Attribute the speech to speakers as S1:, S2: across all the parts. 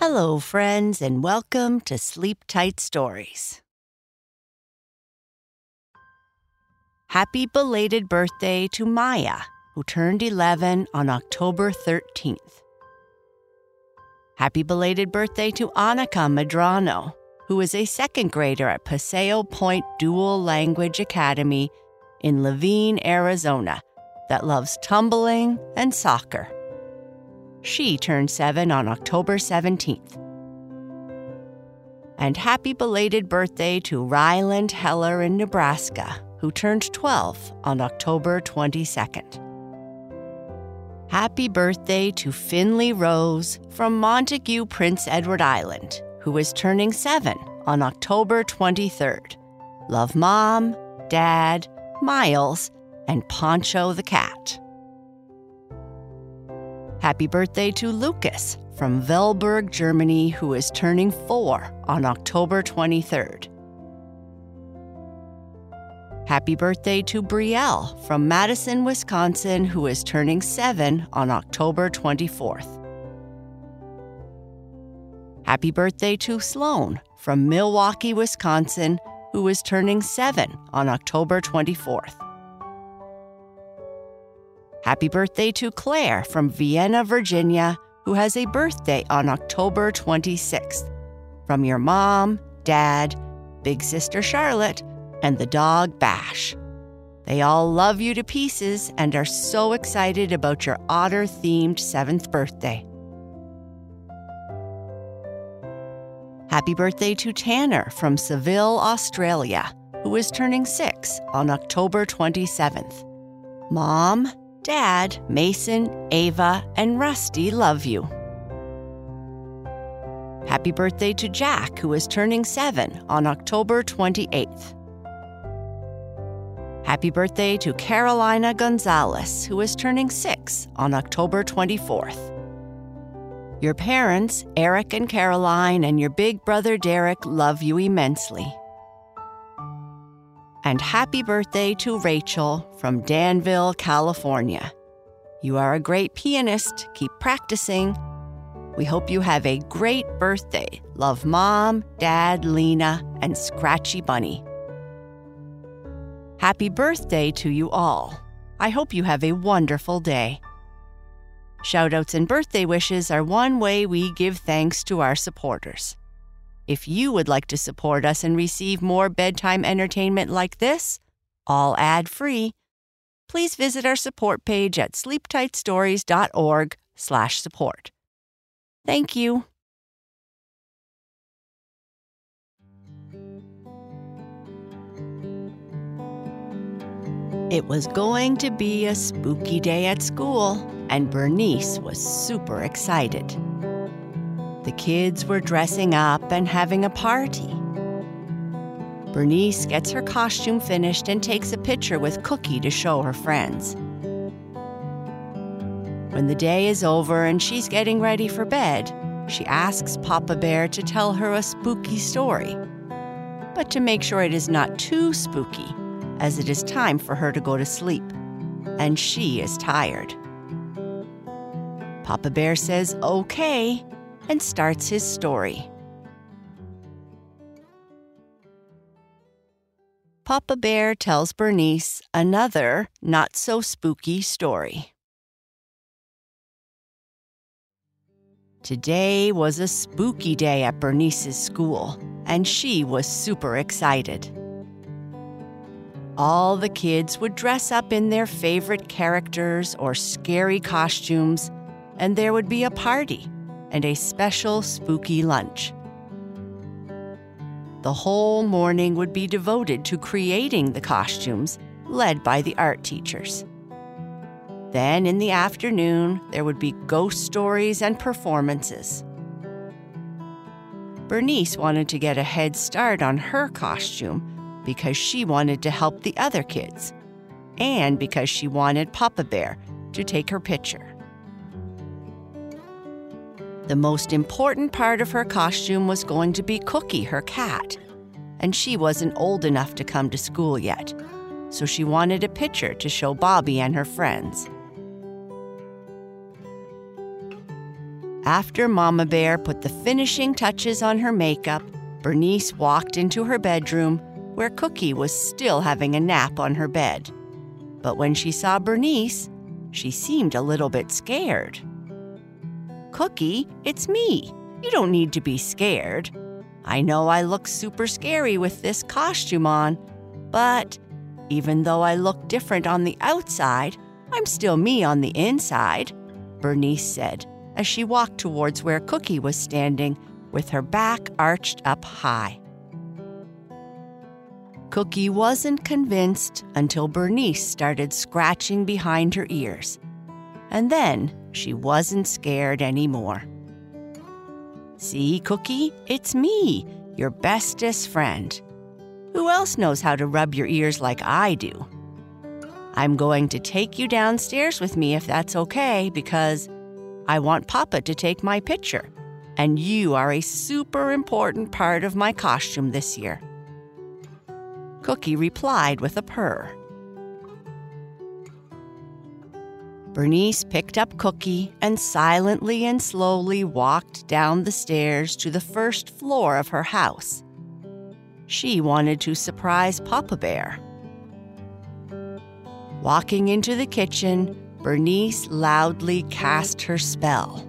S1: Hello, friends, and welcome to Sleep Tight Stories. Happy belated birthday to Maya, who turned 11 on October 13th. Happy belated birthday to Annika Madrano, who is a second grader at Paseo Point Dual Language Academy in Laveen, Arizona, that loves tumbling and soccer. She turned seven on October 17th. And happy belated birthday to Ryland Heller in Nebraska, who turned 12 on October 22nd. Happy birthday to Finley Rose from Montague, Prince Edward Island, who is turning seven on October 23rd. Love Mom, Dad, Miles, and Poncho the cat. Happy birthday to Lucas from Velbert, Germany, who is turning four on October 23rd. Happy birthday to Brielle from Madison, Wisconsin, who is turning seven on October 24th. Happy birthday to Sloan from Milwaukee, Wisconsin, who is turning seven on October 24th. Happy birthday to Claire from Vienna, Virginia, who has a birthday on October 26th. From your mom, dad, big sister Charlotte, and the dog Bash. They all love you to pieces and are so excited about your otter themed seventh birthday. Happy birthday to Tanner from Seville, Australia, who is turning six on October 27th. Mom, Dad, Mason, Ava, and Rusty love you. Happy birthday to Jack, who is turning seven on October 28th. Happy birthday to Carolina Gonzalez, who is turning six on October 24th. Your parents, Eric and Caroline, and your big brother Derek love you immensely. And happy birthday to Rachel from Danville, California. You are a great pianist. Keep practicing. We hope you have a great birthday. Love Mom, Dad, Lena, and Scratchy Bunny. Happy birthday to you all. I hope you have a wonderful day. Shoutouts and birthday wishes are one way we give thanks to our supporters. If you would like to support us and receive more bedtime entertainment like this, all ad-free, please visit our support page at sleeptightstories.org/support. Thank you. It was going to be a spooky day at school, and Bernice was super excited. The kids were dressing up and having a party. Bernice gets her costume finished and takes a picture with Cookie to show her friends. When the day is over and she's getting ready for bed, she asks Papa Bear to tell her a spooky story, but to make sure it is not too spooky, as it is time for her to go to sleep, and she is tired. Papa Bear says, okay, and starts his story. Papa Bear tells Bernice another not so spooky story. Today was a spooky day at Bernice's school, and she was super excited. All the kids would dress up in their favorite characters or scary costumes, and there would be a party and a special spooky lunch. The whole morning would be devoted to creating the costumes, led by the art teachers. Then in the afternoon, there would be ghost stories and performances. Bernice wanted to get a head start on her costume because she wanted to help the other kids, and because she wanted Papa Bear to take her picture. The most important part of her costume was going to be Cookie, her cat, and she wasn't old enough to come to school yet, so she wanted a picture to show Bobby and her friends. After Mama Bear put the finishing touches on her makeup, Bernice walked into her bedroom where Cookie was still having a nap on her bed. But when she saw Bernice, she seemed a little bit scared. Cookie, it's me. You don't need to be scared. I know I look super scary with this costume on, but even though I look different on the outside, I'm still me on the inside, Bernice said as she walked towards where Cookie was standing with her back arched up high. Cookie wasn't convinced until Bernice started scratching behind her ears. And then she wasn't scared anymore. See, Cookie, it's me, your bestest friend. Who else knows how to rub your ears like I do? I'm going to take you downstairs with me if that's okay, because I want Papa to take my picture, and you are a super important part of my costume this year. Cookie replied with a purr. Bernice picked up Cookie and silently and slowly walked down the stairs to the first floor of her house. She wanted to surprise Papa Bear. Walking into the kitchen, Bernice loudly cast her spell.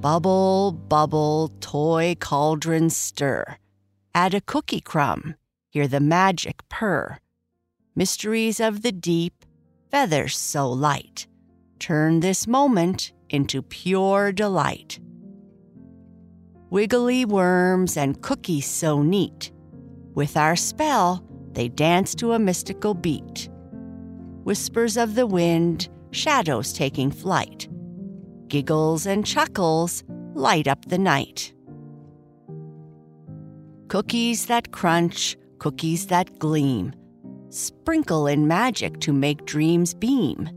S1: Bubble, bubble, toy cauldron stir. Add a cookie crumb, hear the magic purr. Mysteries of the deep, feathers so light. Turn this moment into pure delight. Wiggly worms and cookies so neat. With our spell, they dance to a mystical beat whispers of the wind, shadows taking flight. Giggles and chuckles light up the night. Cookies that crunch, cookies that gleam, sprinkle in magic to make dreams beam.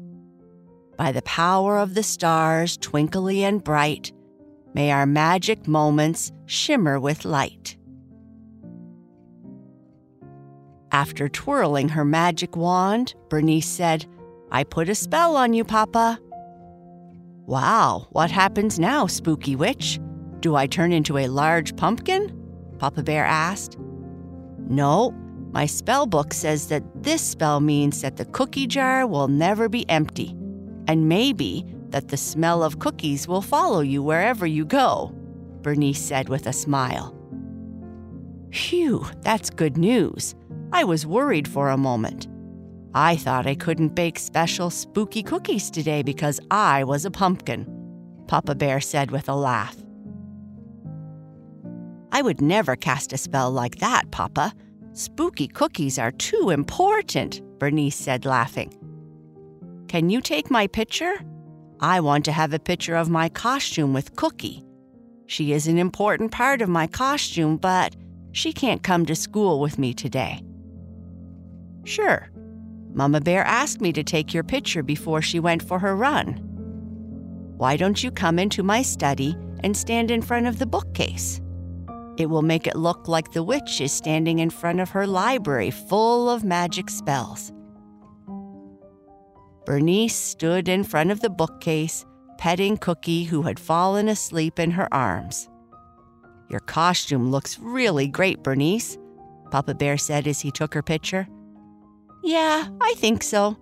S1: By the power of the stars, twinkly and bright, may our magic moments shimmer with light. After twirling her magic wand, Bernice said, I put a spell on you, Papa. Wow, what happens now, spooky witch? Do I turn into a large pumpkin? Papa Bear asked. No, my spell book says that this spell means that the cookie jar will never be empty, and maybe that the smell of cookies will follow you wherever you go, Bernice said with a smile. Phew, that's good news. I was worried for a moment. I thought I couldn't bake special spooky cookies today because I was a pumpkin, Papa Bear said with a laugh. I would never cast a spell like that, Papa. Spooky cookies are too important, Bernice said, laughing. Can you take my picture? I want to have a picture of my costume with Cookie. She is an important part of my costume, but she can't come to school with me today. Sure. Mama Bear asked me to take your picture before she went for her run. Why don't you come into my study and stand in front of the bookcase? It will make it look like the witch is standing in front of her library full of magic spells. Bernice stood in front of the bookcase, petting Cookie, who had fallen asleep in her arms. Your costume looks really great, Bernice, Papa Bear said as he took her picture. Yeah, I think so.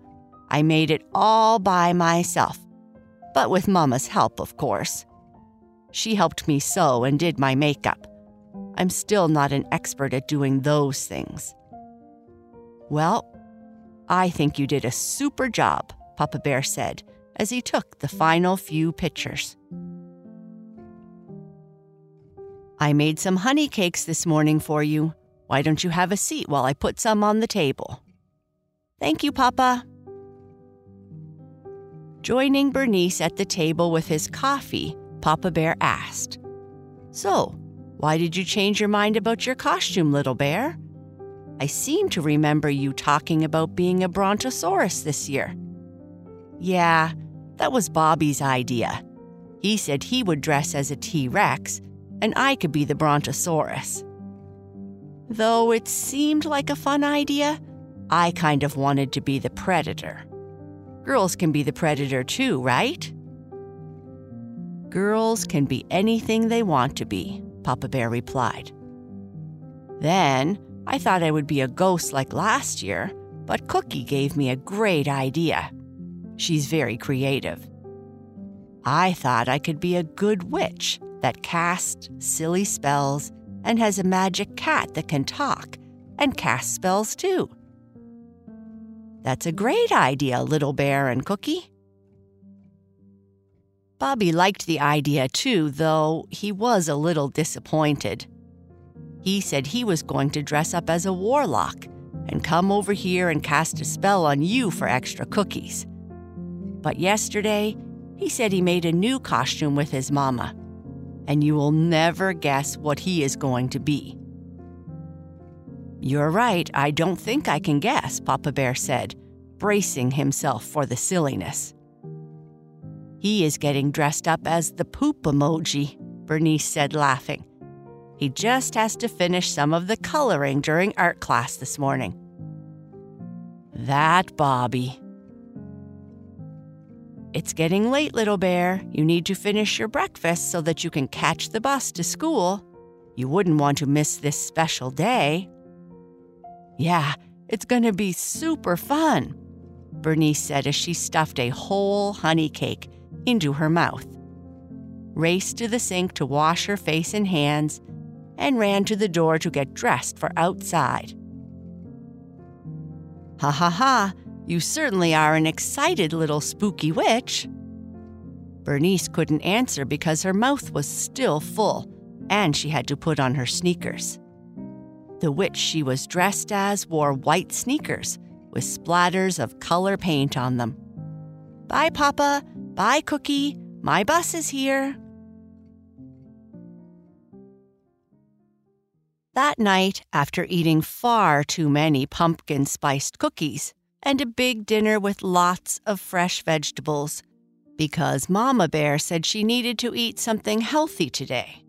S1: I made it all by myself, but with Mama's help, of course. She helped me sew and did my makeup. I'm still not an expert at doing those things. Well, I think you did a super job, Papa Bear said as he took the final few pictures. I made some honey cakes this morning for you. Why don't you have a seat while I put some on the table? Thank you, Papa. Joining Bernice at the table with his coffee, Papa Bear asked, So, why did you change your mind about your costume, little bear? I seem to remember you talking about being a brontosaurus this year. Yeah, that was Bobby's idea. He said he would dress as a T Rex, and I could be the brontosaurus. Though it seemed like a fun idea, I kind of wanted to be the predator. Girls can be the predator too, right? Girls can be anything they want to be, Papa Bear replied. Then I thought I would be a ghost like last year, but Cookie gave me a great idea. She's very creative. I thought I could be a good witch that casts silly spells and has a magic cat that can talk and cast spells too. That's a great idea, Little Bear and Cookie. Bobby liked the idea too, though he was a little disappointed. He said he was going to dress up as a warlock and come over here and cast a spell on you for extra cookies. But yesterday, he said he made a new costume with his mama, and you will never guess what he is going to be. You're right, I don't think I can guess, Papa Bear said, bracing himself for the silliness. He is getting dressed up as the poop emoji, Bernice said, laughing. He just has to finish some of the coloring during art class this morning. That Bobby. It's getting late, little bear. You need to finish your breakfast so that you can catch the bus to school. You wouldn't want to miss this special day. Yeah, it's going to be super fun, Bernice said as she stuffed a whole honey cake into her mouth, raced to the sink to wash her face and hands, and ran to the door to get dressed for outside. Ha ha ha, you certainly are an excited little spooky witch. Bernice couldn't answer because her mouth was still full and she had to put on her sneakers. The witch she was dressed as wore white sneakers with splatters of color paint on them. Bye, Papa. Bye, Cookie. My bus is here. That night, after eating far too many pumpkin spiced cookies and a big dinner with lots of fresh vegetables, because Mama Bear said she needed to eat something healthy today.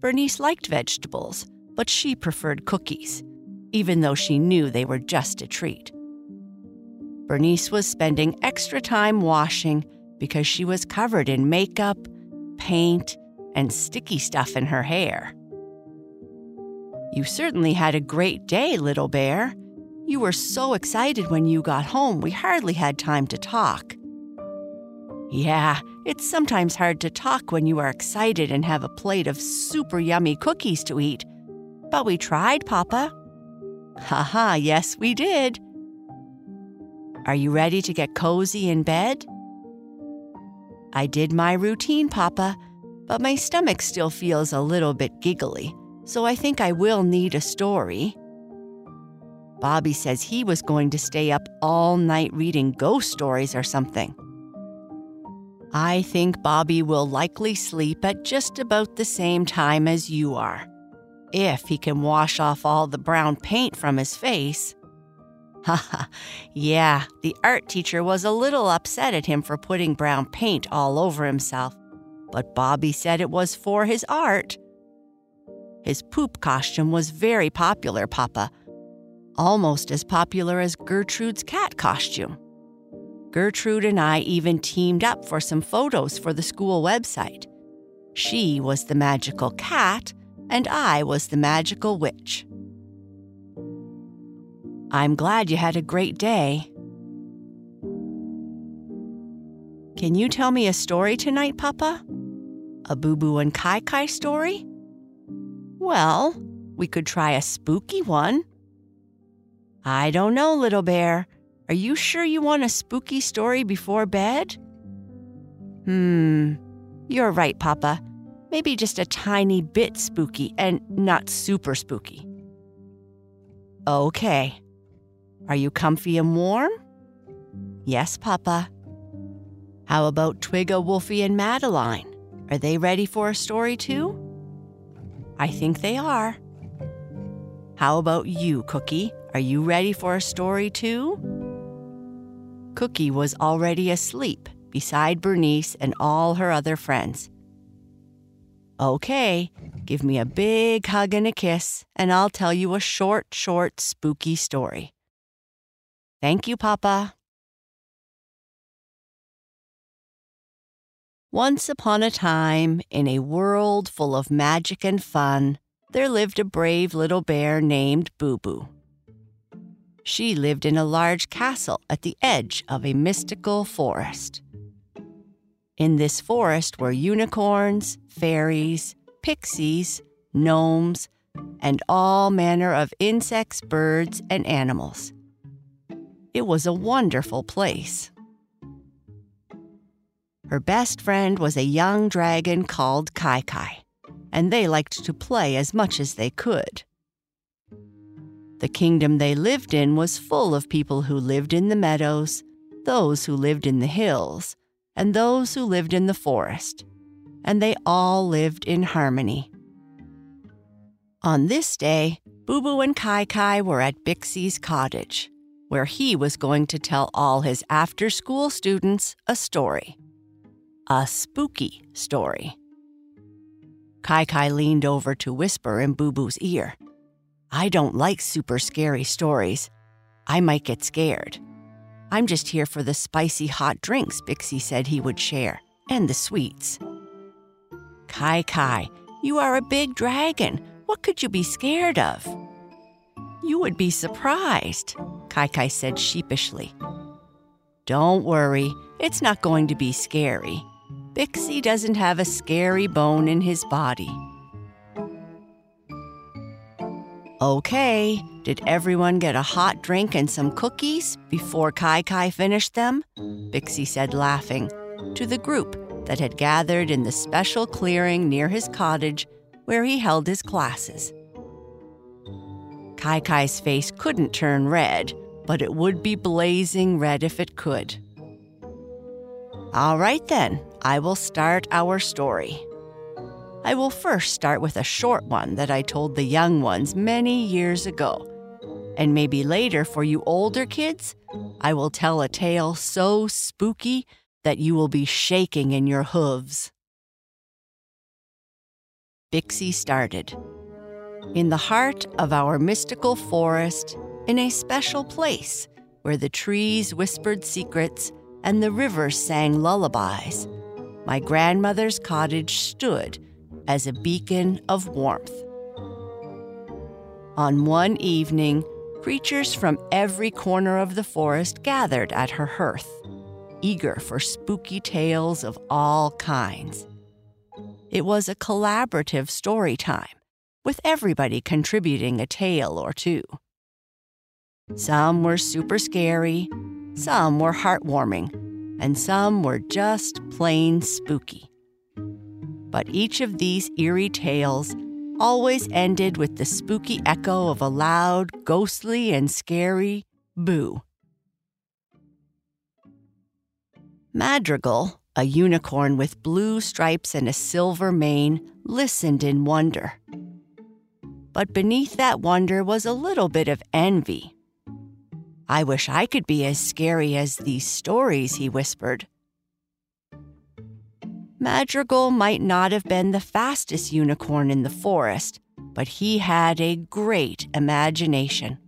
S1: Bernice liked vegetables, but she preferred cookies, even though she knew they were just a treat. Bernice was spending extra time washing because she was covered in makeup, paint, and sticky stuff in her hair. You certainly had a great day, little bear. You were so excited when you got home, we hardly had time to talk. Yeah, it's sometimes hard to talk when you are excited and have a plate of super yummy cookies to eat. But we tried, Papa. Haha, yes, we did. Are you ready to get cozy in bed? I did my routine, Papa, but my stomach still feels a little bit giggly, so I think I will need a story. Bobby says he was going to stay up all night reading ghost stories or something. I think Bobby will likely sleep at just about the same time as you are, if he can wash off all the brown paint from his face. Haha, yeah, the art teacher was a little upset at him for putting brown paint all over himself, but Bobby said it was for his art. His poop costume was very popular, Papa, almost as popular as Gertrude's cat costume. Gertrude and I even teamed up for some photos for the school website. She was the magical cat, and I was the magical witch. I'm glad you had a great day. Can you tell me a story tonight, Papa? A Boo Boo and Kai Kai story? Well, we could try a spooky one. I don't know, little bear. Are you sure you want a spooky story before bed? Hmm, you're right, Papa. Maybe just a tiny bit spooky and not super spooky. Okay. Are you comfy and warm? Yes, Papa. How about Twigga, Wolfie, and Madeline? Are they ready for a story too? I think they are. How about you, Cookie? Are you ready for a story too? Cookie was already asleep beside Bernice and all her other friends. Okay, give me a big hug and a kiss, and I'll tell you a short, short, spooky story. Thank you, Papa. Once upon a time, in a world full of magic and fun, there lived a brave little bear named Boo Boo. She lived in a large castle at the edge of a mystical forest. In this forest were unicorns, fairies, pixies, gnomes, and all manner of insects, birds, and animals. It was a wonderful place. Her best friend was a young dragon called Kai Kai, and they liked to play as much as they could. The kingdom they lived in was full of people who lived in the meadows, those who lived in the hills, and those who lived in the forest, and they all lived in harmony. On this day, Boo Boo and Kai Kai were at Bixie's cottage, where he was going to tell all his after school students a story. A spooky story. Kai Kai leaned over to whisper in Boo Boo's ear. I don't like super scary stories. I might get scared. I'm just here for the spicy hot drinks Bixie said he would share, and the sweets. Kai Kai, you are a big dragon. What could you be scared of? You would be surprised, Kai Kai said sheepishly. Don't worry, it's not going to be scary. Bixie doesn't have a scary bone in his body. Okay, did everyone get a hot drink and some cookies before Kai Kai finished them? Bixie said, laughing, to the group that had gathered in the special clearing near his cottage where he held his classes. Kai Kai's face couldn't turn red, but it would be blazing red if it could. All right, then, I will start our story. I will first start with a short one that I told the young ones many years ago. And maybe later, for you older kids, I will tell a tale so spooky that you will be shaking in your hooves. Bixie started. In the heart of our mystical forest, in a special place where the trees whispered secrets and the river sang lullabies, my grandmother's cottage stood as a beacon of warmth. On one evening, creatures from every corner of the forest gathered at her hearth, eager for spooky tales of all kinds. It was a collaborative story time, with everybody contributing a tale or two. Some were super scary, some were heartwarming, and some were just plain spooky. But each of these eerie tales always ended with the spooky echo of a loud, ghostly, and scary boo. Madrigal, a unicorn with blue stripes and a silver mane, listened in wonder. But beneath that wonder was a little bit of envy. I wish I could be as scary as these stories, he whispered. Madrigal might not have been the fastest unicorn in the forest, but he had a great imagination.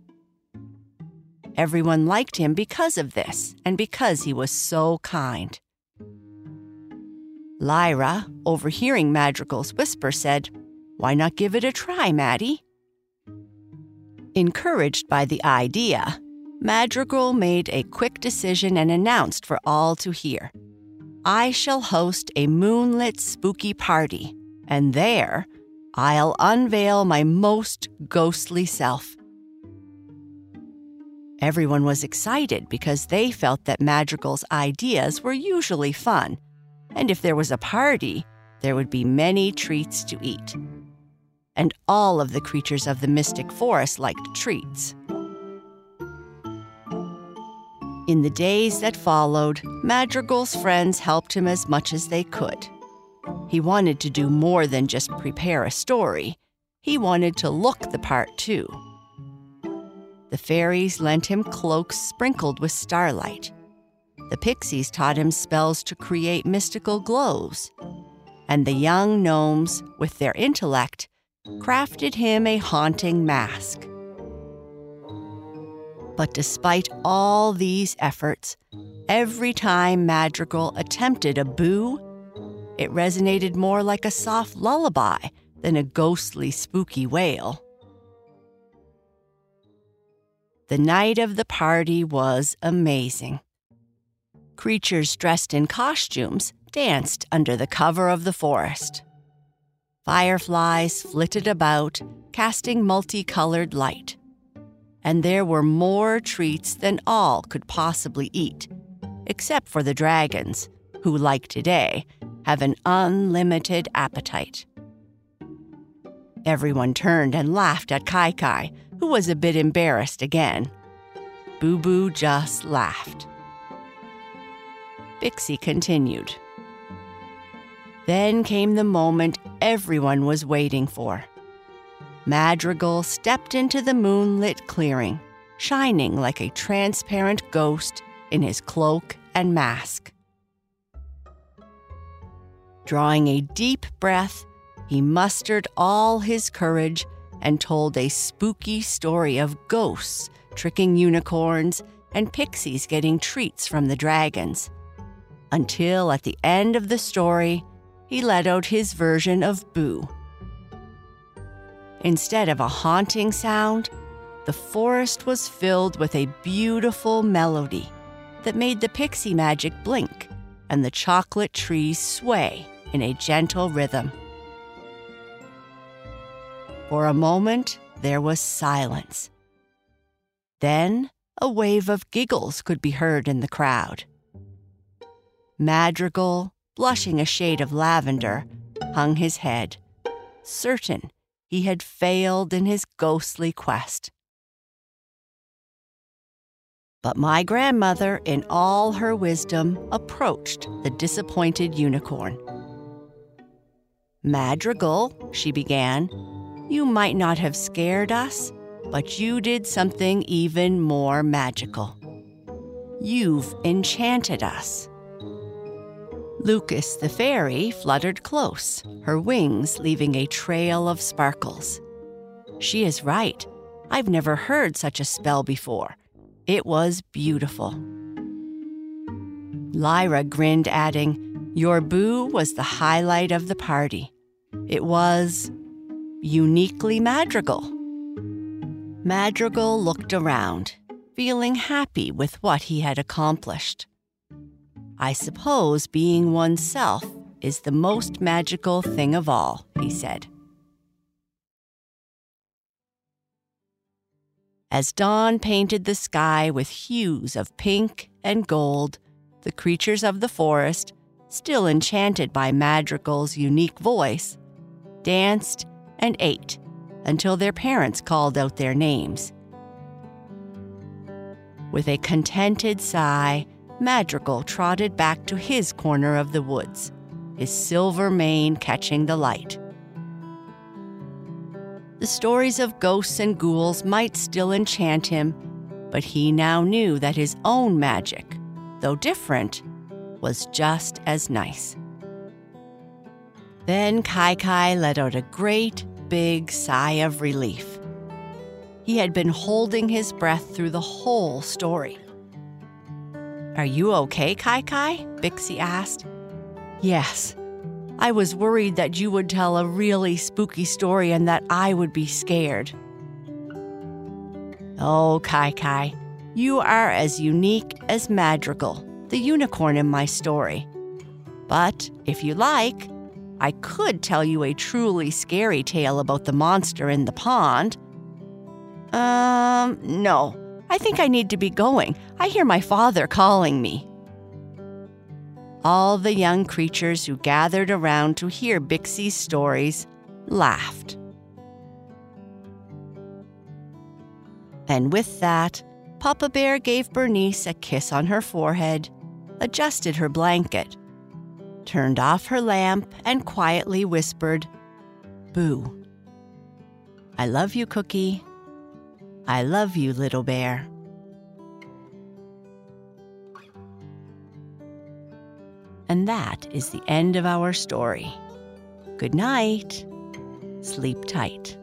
S1: Everyone liked him because of this and because he was so kind. Lyra, overhearing Madrigal's whisper, said, Why not give it a try, Maddie? Encouraged by the idea, Madrigal made a quick decision and announced for all to hear. I shall host a moonlit spooky party, and there I'll unveil my most ghostly self. Everyone was excited because they felt that Madrigal's ideas were usually fun, and if there was a party, there would be many treats to eat. And all of the creatures of the mystic forest liked treats. In the days that followed, Madrigal's friends helped him as much as they could. He wanted to do more than just prepare a story, he wanted to look the part too. The fairies lent him cloaks sprinkled with starlight. The pixies taught him spells to create mystical glows. And the young gnomes, with their intellect, crafted him a haunting mask. But despite all these efforts, every time Madrigal attempted a boo, it resonated more like a soft lullaby than a ghostly, spooky wail. The night of the party was amazing. Creatures dressed in costumes danced under the cover of the forest. Fireflies flitted about, casting multicolored light. And there were more treats than all could possibly eat, except for the dragons, who, like today, have an unlimited appetite. Everyone turned and laughed at Kai Kai, who was a bit embarrassed again. Boo Boo just laughed. Bixie continued. Then came the moment everyone was waiting for. Madrigal stepped into the moonlit clearing, shining like a transparent ghost in his cloak and mask. Drawing a deep breath, he mustered all his courage and told a spooky story of ghosts tricking unicorns and pixies getting treats from the dragons. Until at the end of the story, he let out his version of Boo. Instead of a haunting sound, the forest was filled with a beautiful melody that made the pixie magic blink and the chocolate trees sway in a gentle rhythm. For a moment, there was silence. Then, a wave of giggles could be heard in the crowd. Madrigal, blushing a shade of lavender, hung his head, certain he had failed in his ghostly quest. But my grandmother, in all her wisdom, approached the disappointed unicorn. Madrigal, she began, you might not have scared us, but you did something even more magical. You've enchanted us. Lucas the fairy fluttered close, her wings leaving a trail of sparkles. She is right. I've never heard such a spell before. It was beautiful. Lyra grinned, adding, Your boo was the highlight of the party. It was uniquely Madrigal. Madrigal looked around, feeling happy with what he had accomplished. I suppose being oneself is the most magical thing of all, he said. As dawn painted the sky with hues of pink and gold, the creatures of the forest, still enchanted by Madrigal's unique voice, danced, and ate until their parents called out their names. With a contented sigh, Madrigal trotted back to his corner of the woods, his silver mane catching the light. The stories of ghosts and ghouls might still enchant him, but he now knew that his own magic, though different, was just as nice. Then Kai Kai let out a great, big sigh of relief. He had been holding his breath through the whole story. Are you okay, Kai Kai? Bixie asked. Yes. I was worried that you would tell a really spooky story and that I would be scared. Oh, Kai Kai, you are as unique as Madrigal, the unicorn in my story. But if you like, I could tell you a truly scary tale about the monster in the pond. Um, no. I think I need to be going. I hear my father calling me. All the young creatures who gathered around to hear Bixie's stories laughed. And with that, Papa Bear gave Bernice a kiss on her forehead, adjusted her blanket, turned off her lamp, and quietly whispered, Boo. I love you, Cookie. I love you, little bear. And that is the end of our story. Good night. Sleep tight.